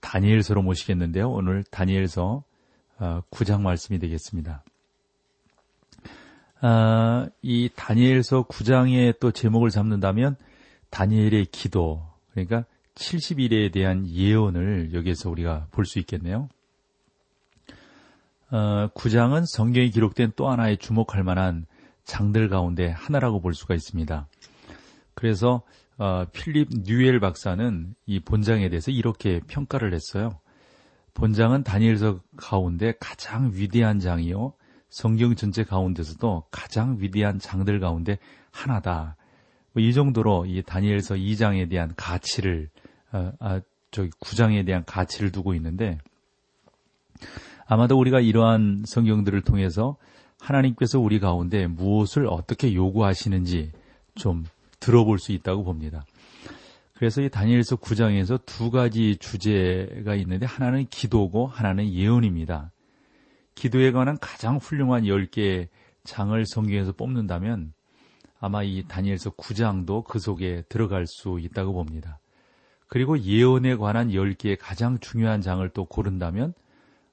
다니엘서로 모시겠는데요. 오늘 다니엘서 9장 어, 말씀이 되겠습니다. 아, 이 다니엘서 9장의 또 제목을 잡는다면 다니엘의 기도 그러니까 70일에 대한 예언을 여기에서 우리가 볼 수 있겠네요. 어, 9장은 성경에 기록된 또 하나의 주목할 만한 장들 가운데 하나라고 볼 수가 있습니다. 그래서 어, 필립 뉴엘 박사는 이 본장에 대해서 이렇게 평가를 했어요. 본장은 다니엘서 가운데 가장 위대한 장이요. 성경 전체 가운데서도 가장 위대한 장들 가운데 하나다. 뭐 이 정도로 이 다니엘서 2장에 대한 가치를 어, 아, 저기 9장에 대한 가치를 두고 있는데 아마도 우리가 이러한 성경들을 통해서 하나님께서 우리 가운데 무엇을 어떻게 요구하시는지 좀 들어볼 수 있다고 봅니다. 그래서 이 다니엘서 9장에서 두 가지 주제가 있는데 하나는 기도고 하나는 예언입니다. 기도에 관한 가장 훌륭한 10개의 장을 성경에서 뽑는다면 아마 이 다니엘서 9장도 그 속에 들어갈 수 있다고 봅니다. 그리고 예언에 관한 10개의 가장 중요한 장을 또 고른다면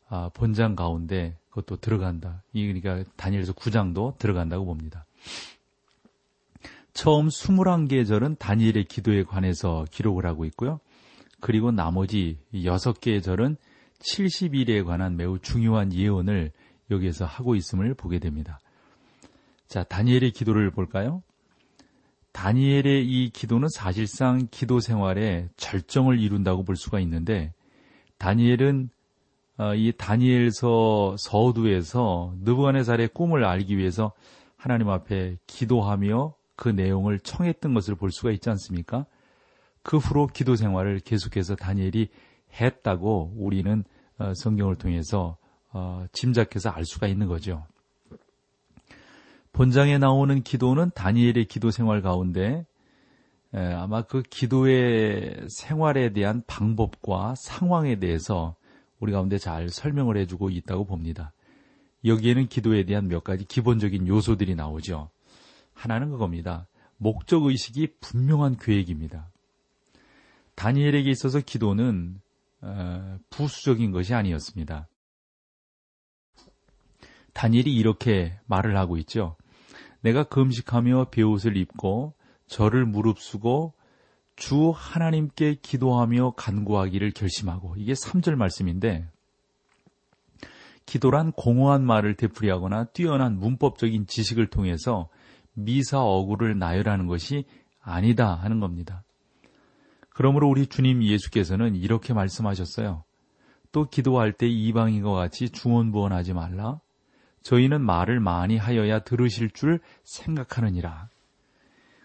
아, 본장 가운데 그것도 들어간다. 이 그러니까 다니엘서 9장도 들어간다고 봅니다. 처음 21개의 절은 다니엘의 기도에 관해서 기록을 하고 있고요. 그리고 나머지 6개의 절은 70일에 관한 매우 중요한 예언을 여기에서 하고 있음을 보게 됩니다. 자, 다니엘의 기도를 볼까요? 다니엘의 이 기도는 사실상 기도 생활의 절정을 이룬다고 볼 수가 있는데 다니엘은 어, 이 다니엘서 서두에서 느부갓네살의 꿈을 알기 위해서 하나님 앞에 기도하며 그 내용을 청했던 것을 볼 수가 있지 않습니까? 그 후로 기도 생활을 계속해서 다니엘이 했다고 우리는 어, 성경을 통해서 어, 짐작해서 알 수가 있는 거죠. 본장에 나오는 기도는 다니엘의 기도 생활 가운데 아마 그 기도의 생활에 대한 방법과 상황에 대해서 우리 가운데 잘 설명을 해주고 있다고 봅니다. 여기에는 기도에 대한 몇 가지 기본적인 요소들이 나오죠. 하나는 그겁니다. 목적 의식이 분명한 계획입니다. 다니엘에게 있어서 기도는 어, 부수적인 것이 아니었습니다. 다니엘이 이렇게 말을 하고 있죠. 내가 금식하며 베옷을 입고 저를 무릅쓰고 주 하나님께 기도하며 간구하기를 결심하고 이게 3절 말씀인데 기도란 공허한 말을 되풀이하거나 뛰어난 문법적인 지식을 통해서 미사 어구를 나열하는 것이 아니다 하는 겁니다. 그러므로 우리 주님 예수께서는 이렇게 말씀하셨어요. 또 기도할 때 이방인과 같이 중언부언하지 말라. 저희는 말을 많이 하여야 들으실 줄 생각하느니라.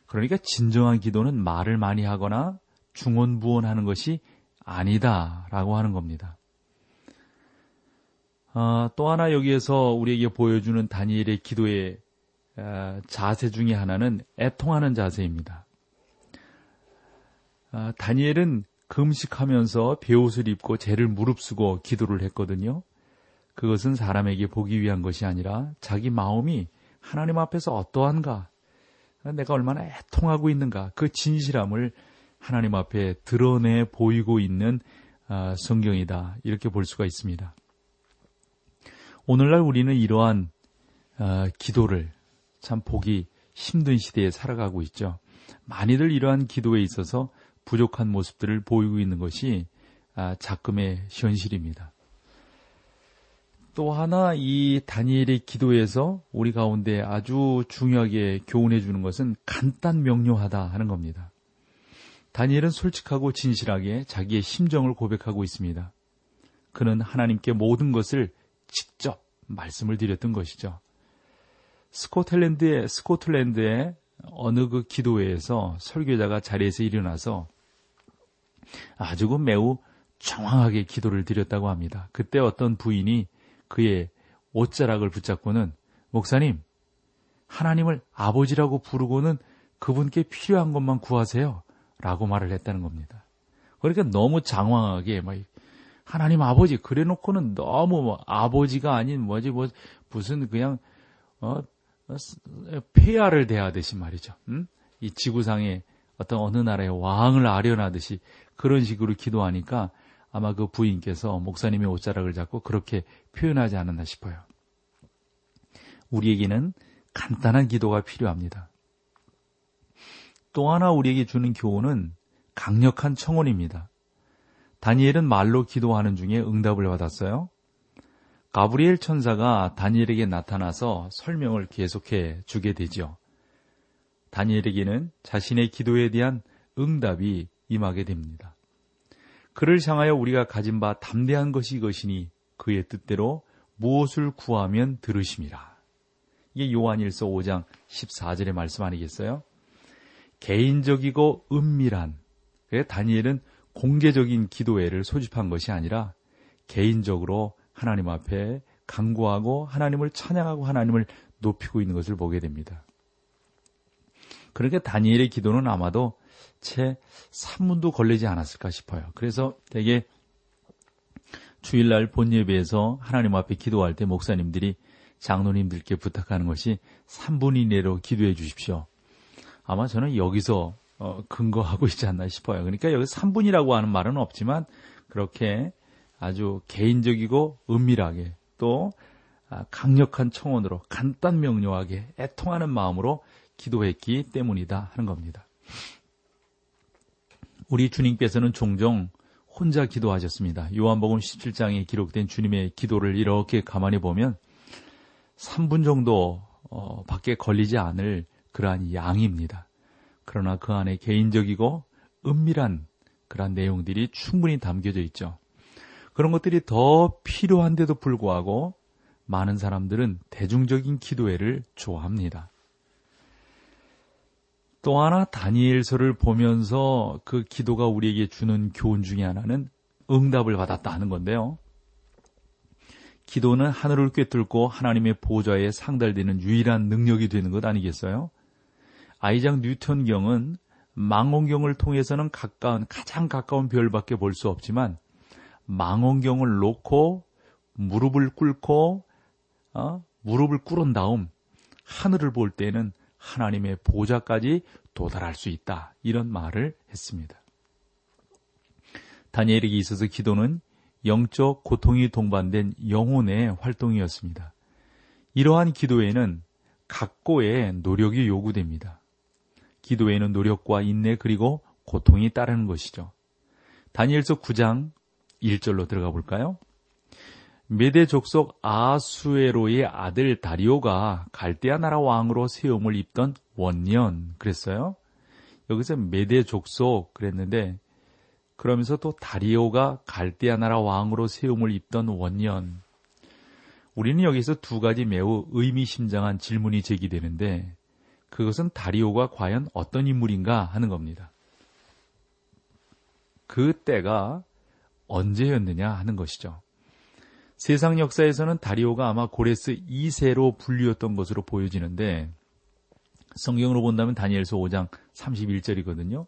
그러니까 진정한 기도는 말을 많이 하거나 중언부언하는 것이 아니다라고 하는 겁니다. 어, 또 하나 여기에서 우리에게 보여주는 다니엘의 기도의 어, 자세 중의 하나는 애통하는 자세입니다. 어, 다니엘은 금식하면서 배옷을 입고 죄를 무릅쓰고 기도를 했거든요. 그것은 사람에게 보기 위한 것이 아니라 자기 마음이 하나님 앞에서 어떠한가, 내가 얼마나 애통하고 있는가, 그 진실함을 하나님 앞에 드러내 보이고 있는 어, 성경이다. 이렇게 볼 수가 있습니다. 오늘날 우리는 이러한 기도를 참 보기 힘든 시대에 살아가고 있죠. 많이들 이러한 기도에 있어서 부족한 모습들을 보이고 있는 것이 아, 작금의 현실입니다. 또 하나 이 다니엘의 기도에서 우리 가운데 아주 중요하게 교훈해 주는 것은 간단 명료하다 하는 겁니다. 다니엘은 솔직하고 진실하게 자기의 심정을 고백하고 있습니다. 그는 하나님께 모든 것을 직접 말씀을 드렸던 것이죠. 스코틀랜드의 스코틀랜드의 어느 그 기도회에서 설교자가 자리에서 일어나서 아주 그 매우 정황하게 기도를 드렸다고 합니다. 그때 어떤 부인이 그의 옷자락을 붙잡고는 목사님, 하나님을 아버지라고 부르고는 그분께 필요한 것만 구하세요. 라고 말을 했다는 겁니다. 그러니까 너무 장황하게 막 하나님 아버지 그래 놓고는 너무 뭐 아버지가 아닌 뭐지 뭐 무슨 그냥 어, 어 폐하를 대하듯이 말이죠. 음? 이 지구상에 어떤 어느 나라의 왕을 아련하듯이 그런 식으로 기도하니까 아마 그 부인께서 목사님의 옷자락을 잡고 그렇게 표현하지 않았나 싶어요. 우리에게는 간단한 기도가 필요합니다. 또 하나 우리에게 주는 교훈은 강력한 청혼입니다. 다니엘은 말로 기도하는 중에 응답을 받았어요. 가브리엘 천사가 다니엘에게 나타나서 설명을 계속해 주게 되죠. 다니엘에게는 자신의 기도에 대한 응답이 임하게 됩니다. 그를 향하여 우리가 가진 바 담대한 것이 이것이니 그의 뜻대로 무엇을 구하면 들으심이라. 이게 요한일서 5장 14절의 말씀 아니겠어요? 개인적이고 은밀한 다니엘은 공개적인 기도회를 소집한 것이 아니라 개인적으로 하나님 앞에 간구하고 하나님을 찬양하고 하나님을 높이고 있는 것을 보게 됩니다. 그러니까 다니엘의 기도는 아마도 채 3분도 걸리지 않았을까 싶어요. 그래서 되게 주일날 본 예배에서 하나님 앞에 기도할 때 목사님들이 장로님들께 부탁하는 것이 3분 이내로 기도해 주십시오. 아마 저는 여기서 어, 근거하고 있지 않나 싶어요. 그러니까 여기 3분이라고 하는 말은 없지만 그렇게 아주 개인적이고 은밀하게 또 아, 강력한 청원으로 간단 명료하게 애통하는 마음으로 기도했기 때문이다 하는 겁니다. 우리 주님께서는 종종 혼자 기도하셨습니다. 요한복음 17장에 기록된 주님의 기도를 이렇게 가만히 보면 3분 정도 어, 밖에 걸리지 않을 그러한 양입니다. 그러나 그 안에 개인적이고 은밀한 그러한 내용들이 충분히 담겨져 있죠. 그런 것들이 더 필요한데도 불구하고 많은 사람들은 대중적인 기도회를 좋아합니다. 또 하나 다니엘서를 보면서 그 기도가 우리에게 주는 교훈 중에 하나는 응답을 받았다 하는 건데요. 기도는 하늘을 꿰뚫고 하나님의 보좌에 상달되는 유일한 능력이 되는 것 아니겠어요? 아이작 뉴턴 경은 망원경을 통해서는 가까운 가장 가까운 별밖에 볼 수 없지만 망원경을 놓고 무릎을 꿇고 어? 무릎을 꿇은 다음 하늘을 볼 때는 하나님의 보좌까지 도달할 수 있다. 이런 말을 했습니다. 다니엘에게 있어서 기도는 영적 고통이 동반된 영혼의 활동이었습니다. 이러한 기도에는 각고의 노력이 요구됩니다. 기도에는 노력과 인내 그리고 고통이 따르는 것이죠. 다니엘서 9장 1절로 들어가 볼까요? 메대 족속 아수에로의 아들 다리오가 갈대아 나라 왕으로 세움을 입던 원년 그랬어요. 여기서 메대 족속 그랬는데 그러면서 또 다리오가 갈대아 나라 왕으로 세움을 입던 원년 우리는 여기서 두 가지 매우 의미심장한 질문이 제기되는데 그것은 다리오가 과연 어떤 인물인가 하는 겁니다. 그 때가 언제였느냐 하는 것이죠. 세상 역사에서는 다리오가 아마 고레스 2세로 분류였던 것으로 보여지는데 성경으로 본다면 다니엘서 5장 31절이거든요.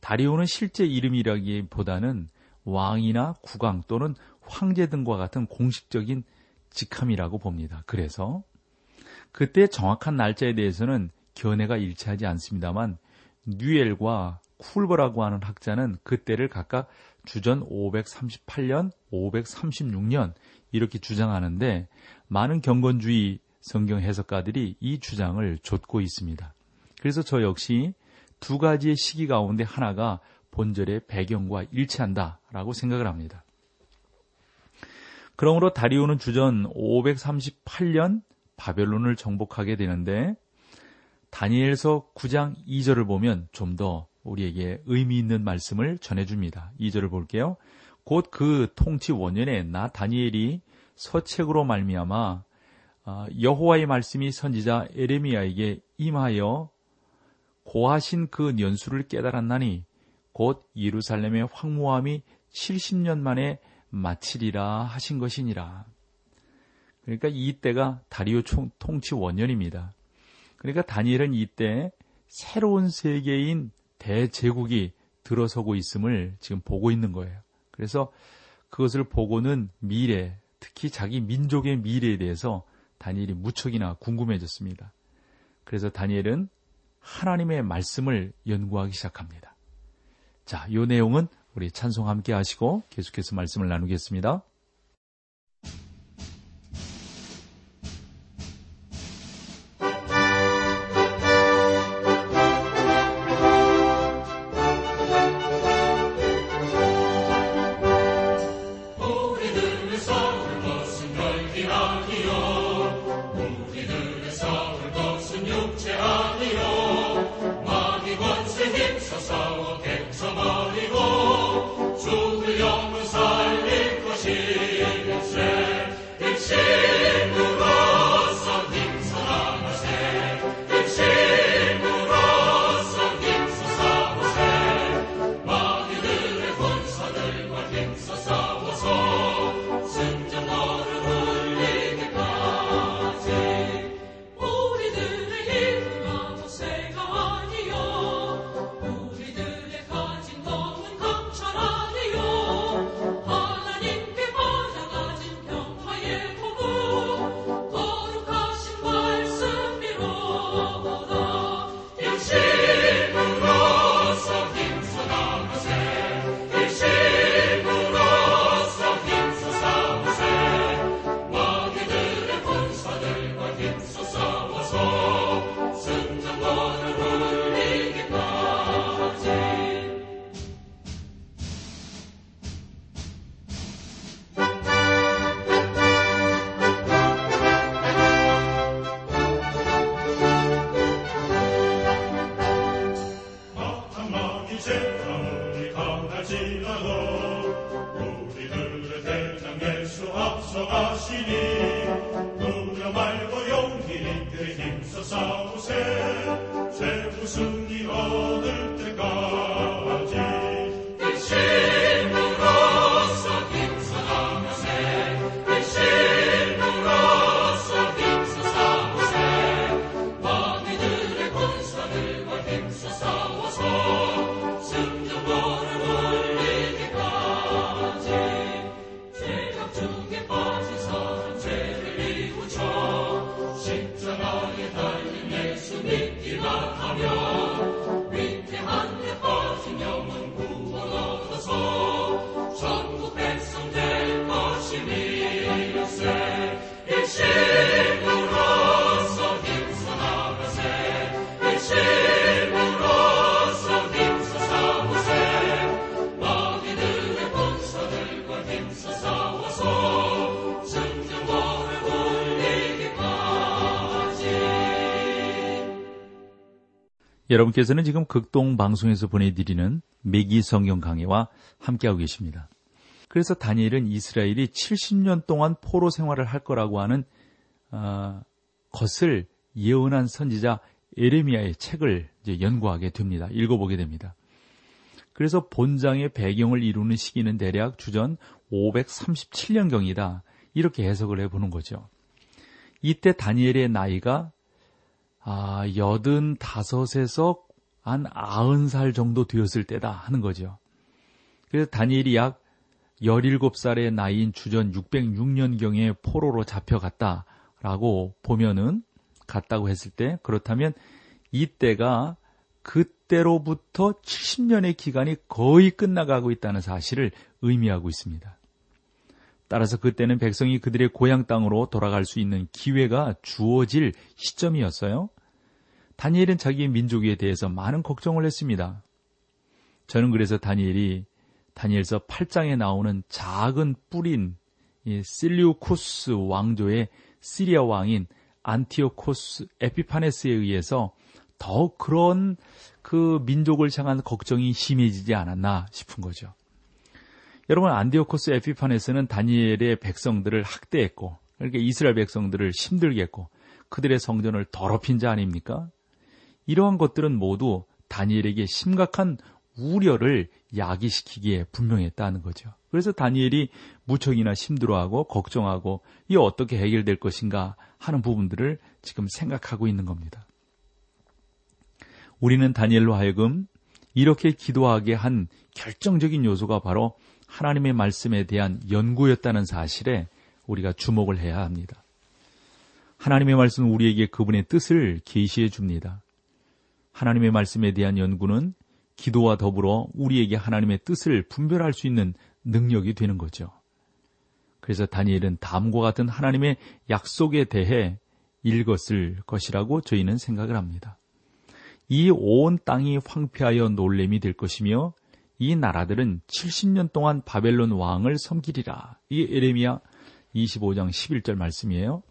다리오는 실제 이름이라기보다는 왕이나 국왕 또는 황제 등과 같은 공식적인 직함이라고 봅니다. 그래서 그때 정확한 날짜에 대해서는 견해가 일치하지 않습니다만 뉴엘과 쿨버라고 하는 학자는 그때를 각각 주전 538년, 536년 이렇게 주장하는데 많은 경건주의 성경 해석가들이 이 주장을 좇고 있습니다. 그래서 저 역시 두 가지의 시기 가운데 하나가 본절의 배경과 일치한다라고 생각을 합니다. 그러므로 다리오는 주전 538년 바벨론을 정복하게 되는데 다니엘서 9장 2절을 보면 좀 더 우리에게 의미 있는 말씀을 전해줍니다. 2절을 볼게요. 곧 그 통치 원년에 나 다니엘이 서책으로 말미암아 아, 여호와의 말씀이 선지자 에레미야에게 임하여 고하신 그 연수를 깨달았나니 곧 예루살렘의 황무함이 70년 만에 마치리라 하신 것이니라. 그러니까 이때가 다리오 통치 원년입니다. 그러니까 다니엘은 이때 새로운 세계인 대제국이 들어서고 있음을 지금 보고 있는 거예요. 그래서 그것을 보고는 미래, 특히 자기 민족의 미래에 대해서 다니엘이 무척이나 궁금해졌습니다. 그래서 다니엘은 하나님의 말씀을 연구하기 시작합니다. 자, 이 내용은 우리 찬송 함께 하시고 계속해서 말씀을 나누겠습니다. 이제 아무리 강날 지나도 우리들의 대장 예수 앞서 가시니 Senhor. 여러분께서는 지금 극동 방송에서 보내드리는 매기 성경 강의와 함께하고 계십니다. 그래서 다니엘은 이스라엘이 70년 동안 포로 생활을 할 거라고 하는 어, 것을 예언한 선지자 에레미야의 책을 연구하게 됩니다. 읽어보게 됩니다. 그래서 본장의 배경을 이루는 시기는 대략 주전 537년경이다. 이렇게 해석을 해보는 거죠. 이때 다니엘의 나이가 아, 여든 다섯에서 한 아흔 살 정도 되었을 때다 하는 거죠. 그래서 다니엘이 약 17살의 나이인 주전 606년경에 포로로 잡혀갔다라고 보면은 갔다고 했을 때 그렇다면 이때가 그때로부터 70년의 기간이 거의 끝나가고 있다는 사실을 의미하고 있습니다. 따라서 그때는 백성이 그들의 고향 땅으로 돌아갈 수 있는 기회가 주어질 시점이었어요. 다니엘은 자기의 민족에 대해서 많은 걱정을 했습니다. 저는 그래서 다니엘이 다니엘서 8장에 나오는 작은 뿌린 실리우코스 왕조의 시리아 왕인 안티오코스 에피파네스에 의해서 더 그런 그 민족을 향한 걱정이 심해지지 않았나 싶은 거죠. 여러분 안디오코스 에피파네스는 다니엘의 백성들을 학대했고 그러니까 이스라엘 백성들을 힘들게 했고 그들의 성전을 더럽힌 자 아닙니까? 이러한 것들은 모두 다니엘에게 심각한 우려를 야기시키기에 분명했다는 거죠. 그래서 다니엘이 무척이나 힘들어하고 걱정하고 이 어떻게 해결될 것인가 하는 부분들을 지금 생각하고 있는 겁니다. 우리는 다니엘로 하여금 이렇게 기도하게 한 결정적인 요소가 바로 하나님의 말씀에 대한 연구였다는 사실에 우리가 주목을 해야 합니다. 하나님의 말씀은 우리에게 그분의 뜻을 계시해 줍니다. 하나님의 말씀에 대한 연구는 기도와 더불어 우리에게 하나님의 뜻을 분별할 수 있는 능력이 되는 거죠. 그래서 다니엘은 다음과 같은 하나님의 약속에 대해 읽었을 것이라고 저희는 생각을 합니다. 이 온 땅이 황폐하여 놀램이 될 것이며 이 나라들은 70년 동안 바벨론 왕을 섬기리라. 이게 에레미야 25장 11절 말씀이에요.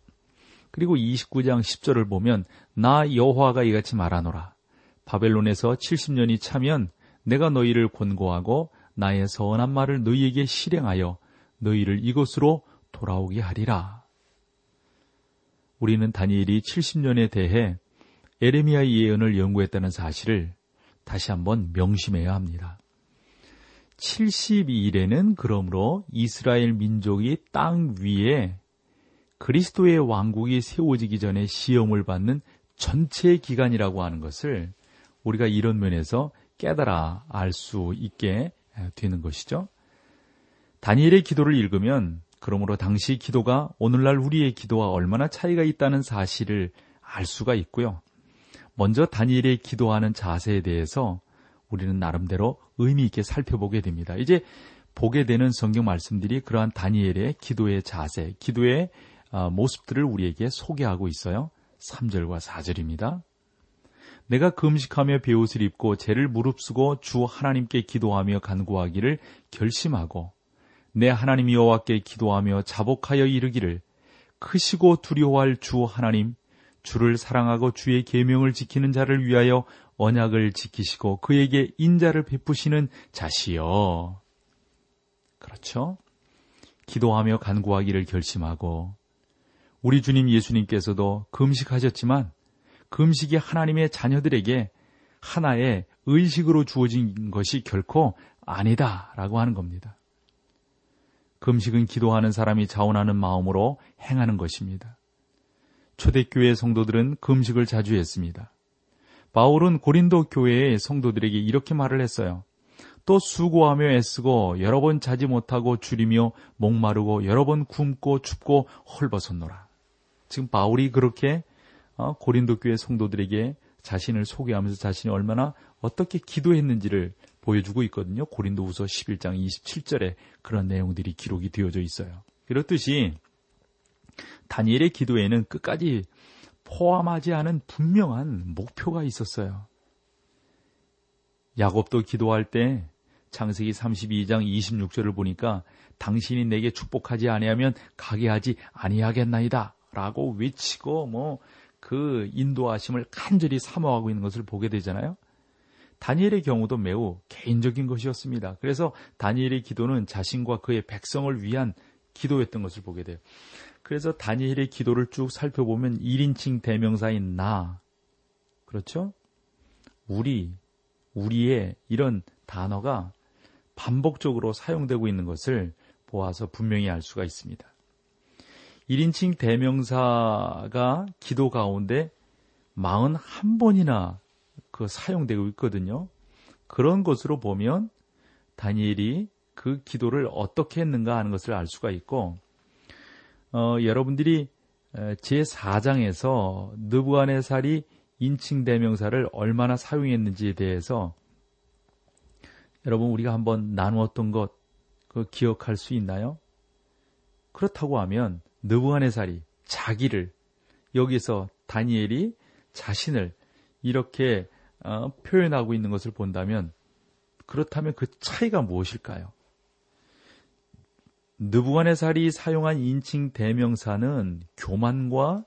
그리고 29장 10절을 보면 나 여호와가 이같이 말하노라. 바벨론에서 70년이 차면 내가 너희를 권고하고 나의 선한 말을 너희에게 실행하여 너희를 이곳으로 돌아오게 하리라. 우리는 다니엘이 70년에 대해 에레미야의 예언을 연구했다는 사실을 다시 한번 명심해야 합니다. 72일에는 그러므로 이스라엘 민족이 땅 위에 그리스도의 왕국이 세워지기 전에 시험을 받는 전체 기간이라고 하는 것을 우리가 이런 면에서 깨달아 알 수 있게 되는 것이죠. 다니엘의 기도를 읽으면 그러므로 당시 기도가 오늘날 우리의 기도와 얼마나 차이가 있다는 사실을 알 수가 있고요. 먼저 다니엘의 기도하는 자세에 대해서 우리는 나름대로 의미 있게 살펴보게 됩니다. 이제 보게 되는 성경 말씀들이 그러한 다니엘의 기도의 자세, 기도의 어, 모습들을 우리에게 소개하고 있어요. 3절과 4절입니다. 내가 금식하며 베옷을 입고 죄를 무릅쓰고 주 하나님께 기도하며 간구하기를 결심하고 내 하나님 여호와께 기도하며 자복하여 이르기를 크시고 두려워할 주 하나님 주를 사랑하고 주의 계명을 지키는 자를 위하여 언약을 지키시고 그에게 인자를 베푸시는 자시여. 그렇죠? 기도하며 간구하기를 결심하고 우리 주님 예수님께서도 금식하셨지만 금식이 하나님의 자녀들에게 하나의 의식으로 주어진 것이 결코 아니다라고 하는 겁니다. 금식은 기도하는 사람이 자원하는 마음으로 행하는 것입니다. 초대교회 성도들은 금식을 자주 했습니다. 바울은 고린도 교회의 성도들에게 이렇게 말을 했어요. 또 수고하며 애쓰고 여러 번 자지 못하고 줄이며 목마르고 여러 번 굶고 춥고 헐벗었노라. 지금 바울이 그렇게 어, 고린도 교회 성도들에게 자신을 소개하면서 자신이 얼마나 어떻게 기도했는지를 보여주고 있거든요. 고린도후서 11장 27절에 그런 내용들이 기록이 되어져 있어요. 그렇듯이 다니엘의 기도에는 끝까지 포함하지 않은 분명한 목표가 있었어요. 야곱도 기도할 때 창세기 32장 26절을 보니까 당신이 내게 축복하지 아니하면 가게 하지 아니하겠나이다 라고 외치고 뭐 그 인도하심을 간절히 사모하고 있는 것을 보게 되잖아요. 다니엘의 경우도 매우 개인적인 것이었습니다. 그래서 다니엘의 기도는 자신과 그의 백성을 위한 기도였던 것을 보게 돼요. 그래서 다니엘의 기도를 쭉 살펴보면 1인칭 대명사인 나, 그렇죠? 우리, 우리의 이런 단어가 반복적으로 사용되고 있는 것을 보아서 분명히 알 수가 있습니다. 1인칭 대명사가 기도 가운데 41번이나 그 사용되고 있거든요. 그런 것으로 보면 다니엘이 그 기도를 어떻게 했는가 하는 것을 알 수가 있고, 어, 여러분들이 제4장에서 느부안의살이 인칭 대명사를 얼마나 사용했는지에 대해서 여러분 우리가 한번 나누었던 것 그 기억할 수 있나요? 그렇다고 하면 느부한의살이 자기를 여기서 다니엘이 자신을 이렇게 어, 표현하고 있는 것을 본다면 그렇다면 그 차이가 무엇일까요? 느부간의살이 사용한 인칭 대명사는 교만과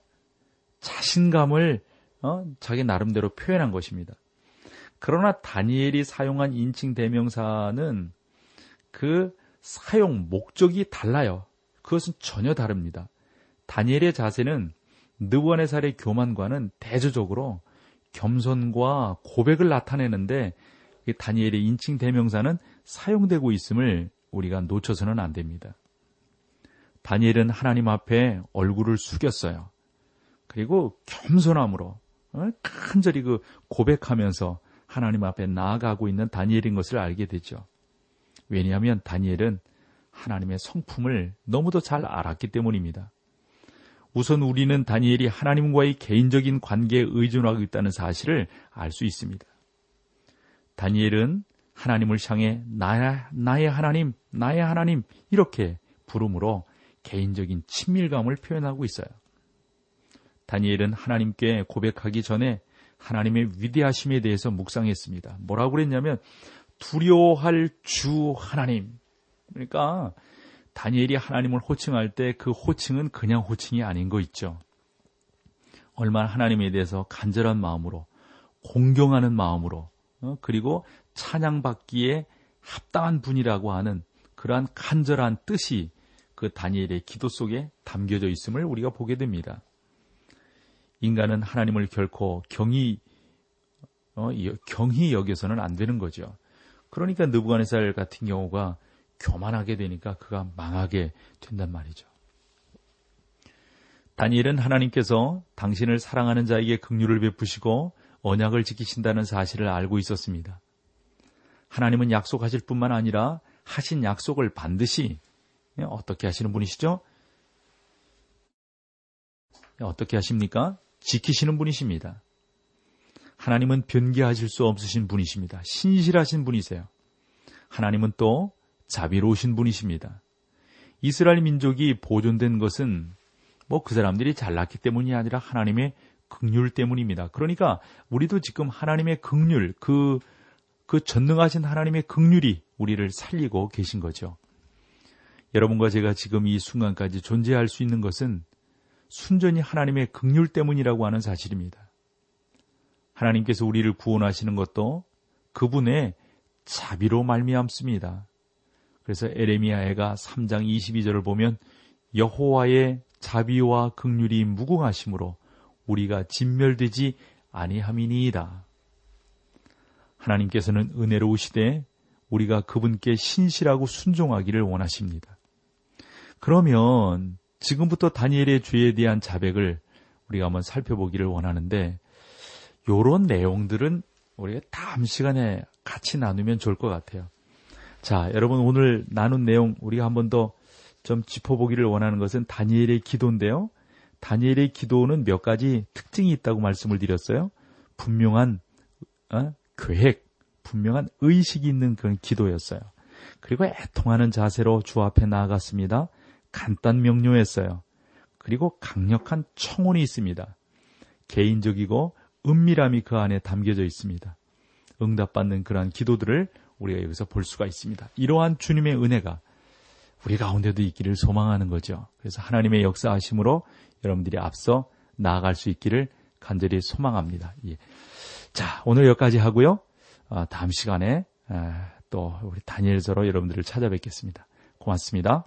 자신감을 어, 자기 나름대로 표현한 것입니다. 그러나 다니엘이 사용한 인칭 대명사는 그 사용 목적이 달라요. 그것은 전혀 다릅니다. 다니엘의 자세는 느부갓네살의 교만과는 대조적으로 겸손과 고백을 나타내는데 다니엘의 인칭 대명사는 사용되고 있음을 우리가 놓쳐서는 안 됩니다. 다니엘은 하나님 앞에 얼굴을 숙였어요. 그리고 겸손함으로 어, 간절히 그 고백하면서 하나님 앞에 나아가고 있는 다니엘인 것을 알게 되죠. 왜냐하면 다니엘은 하나님의 성품을 너무도 잘 알았기 때문입니다. 우선 우리는 다니엘이 하나님과의 개인적인 관계에 의존하고 있다는 사실을 알 수 있습니다. 다니엘은 하나님을 향해 나의, 나의 하나님, 나의 하나님 이렇게 부름으로 개인적인 친밀감을 표현하고 있어요. 다니엘은 하나님께 고백하기 전에 하나님의 위대하심에 대해서 묵상했습니다. 뭐라고 그랬냐면 두려워할 주 하나님. 그러니까 다니엘이 하나님을 호칭할 때 그 호칭은 그냥 호칭이 아닌 거 있죠. 얼마나 하나님에 대해서 간절한 마음으로 공경하는 마음으로 어, 그리고 찬양받기에 합당한 분이라고 하는 그러한 간절한 뜻이 그 다니엘의 기도 속에 담겨져 있음을 우리가 보게 됩니다. 인간은 하나님을 결코 경히 어, 경히 여겨서는 안 되는 거죠. 그러니까 느부갓네살 같은 경우가 교만하게 되니까 그가 망하게 된단 말이죠. 다니엘은 하나님께서 당신을 사랑하는 자에게 긍휼을 베푸시고 언약을 지키신다는 사실을 알고 있었습니다. 하나님은 약속하실 뿐만 아니라 하신 약속을 반드시 예, 어떻게 하시는 분이시죠? 예, 어떻게 하십니까? 지키시는 분이십니다. 하나님은 변개하실 수 없으신 분이십니다. 신실하신 분이세요. 하나님은 또 자비로우신 분이십니다. 이스라엘 민족이 보존된 것은 뭐 그 사람들이 잘났기 때문이 아니라 하나님의 극률 때문입니다. 그러니까 우리도 지금 하나님의 극률, 그, 그 전능하신 하나님의 극률이 우리를 살리고 계신 거죠. 여러분과 제가 지금 이 순간까지 존재할 수 있는 것은 순전히 하나님의 극률 때문이라고 하는 사실입니다. 하나님께서 우리를 구원하시는 것도 그분의 자비로 말미암습니다. 그래서 에레미야애가 3장 22절을 보면 여호와의 자비와 극률이 무궁하심으로 우리가 진멸되지 아니함이니이다. 하나님께서는 은혜로우시되 우리가 그분께 신실하고 순종하기를 원하십니다. 그러면 지금부터 다니엘의 죄에 대한 자백을 우리가 한번 살펴보기를 원하는데 요런 내용들은 우리가 다음 시간에 같이 나누면 좋을 것 같아요. 자, 여러분 오늘 나눈 내용 우리가 한번 더 좀 짚어보기를 원하는 것은 다니엘의 기도인데요. 다니엘의 기도는 몇 가지 특징이 있다고 말씀을 드렸어요. 분명한 어? 계획, 분명한 의식이 있는 그런 기도였어요. 그리고 애통하는 자세로 주 앞에 나아갔습니다. 간단 명료했어요. 그리고 강력한 청혼이 있습니다. 개인적이고 은밀함이 그 안에 담겨져 있습니다. 응답받는 그러한 기도들을 우리가 여기서 볼 수가 있습니다. 이러한 주님의 은혜가 우리 가운데도 있기를 소망하는 거죠. 그래서 하나님의 역사하심으로 여러분들이 앞서 나아갈 수 있기를 간절히 소망합니다. 예. 자, 오늘 여기까지 하고요. 어, 다음 시간에 에, 또 우리 다니엘서로 여러분들을 찾아뵙겠습니다. 고맙습니다.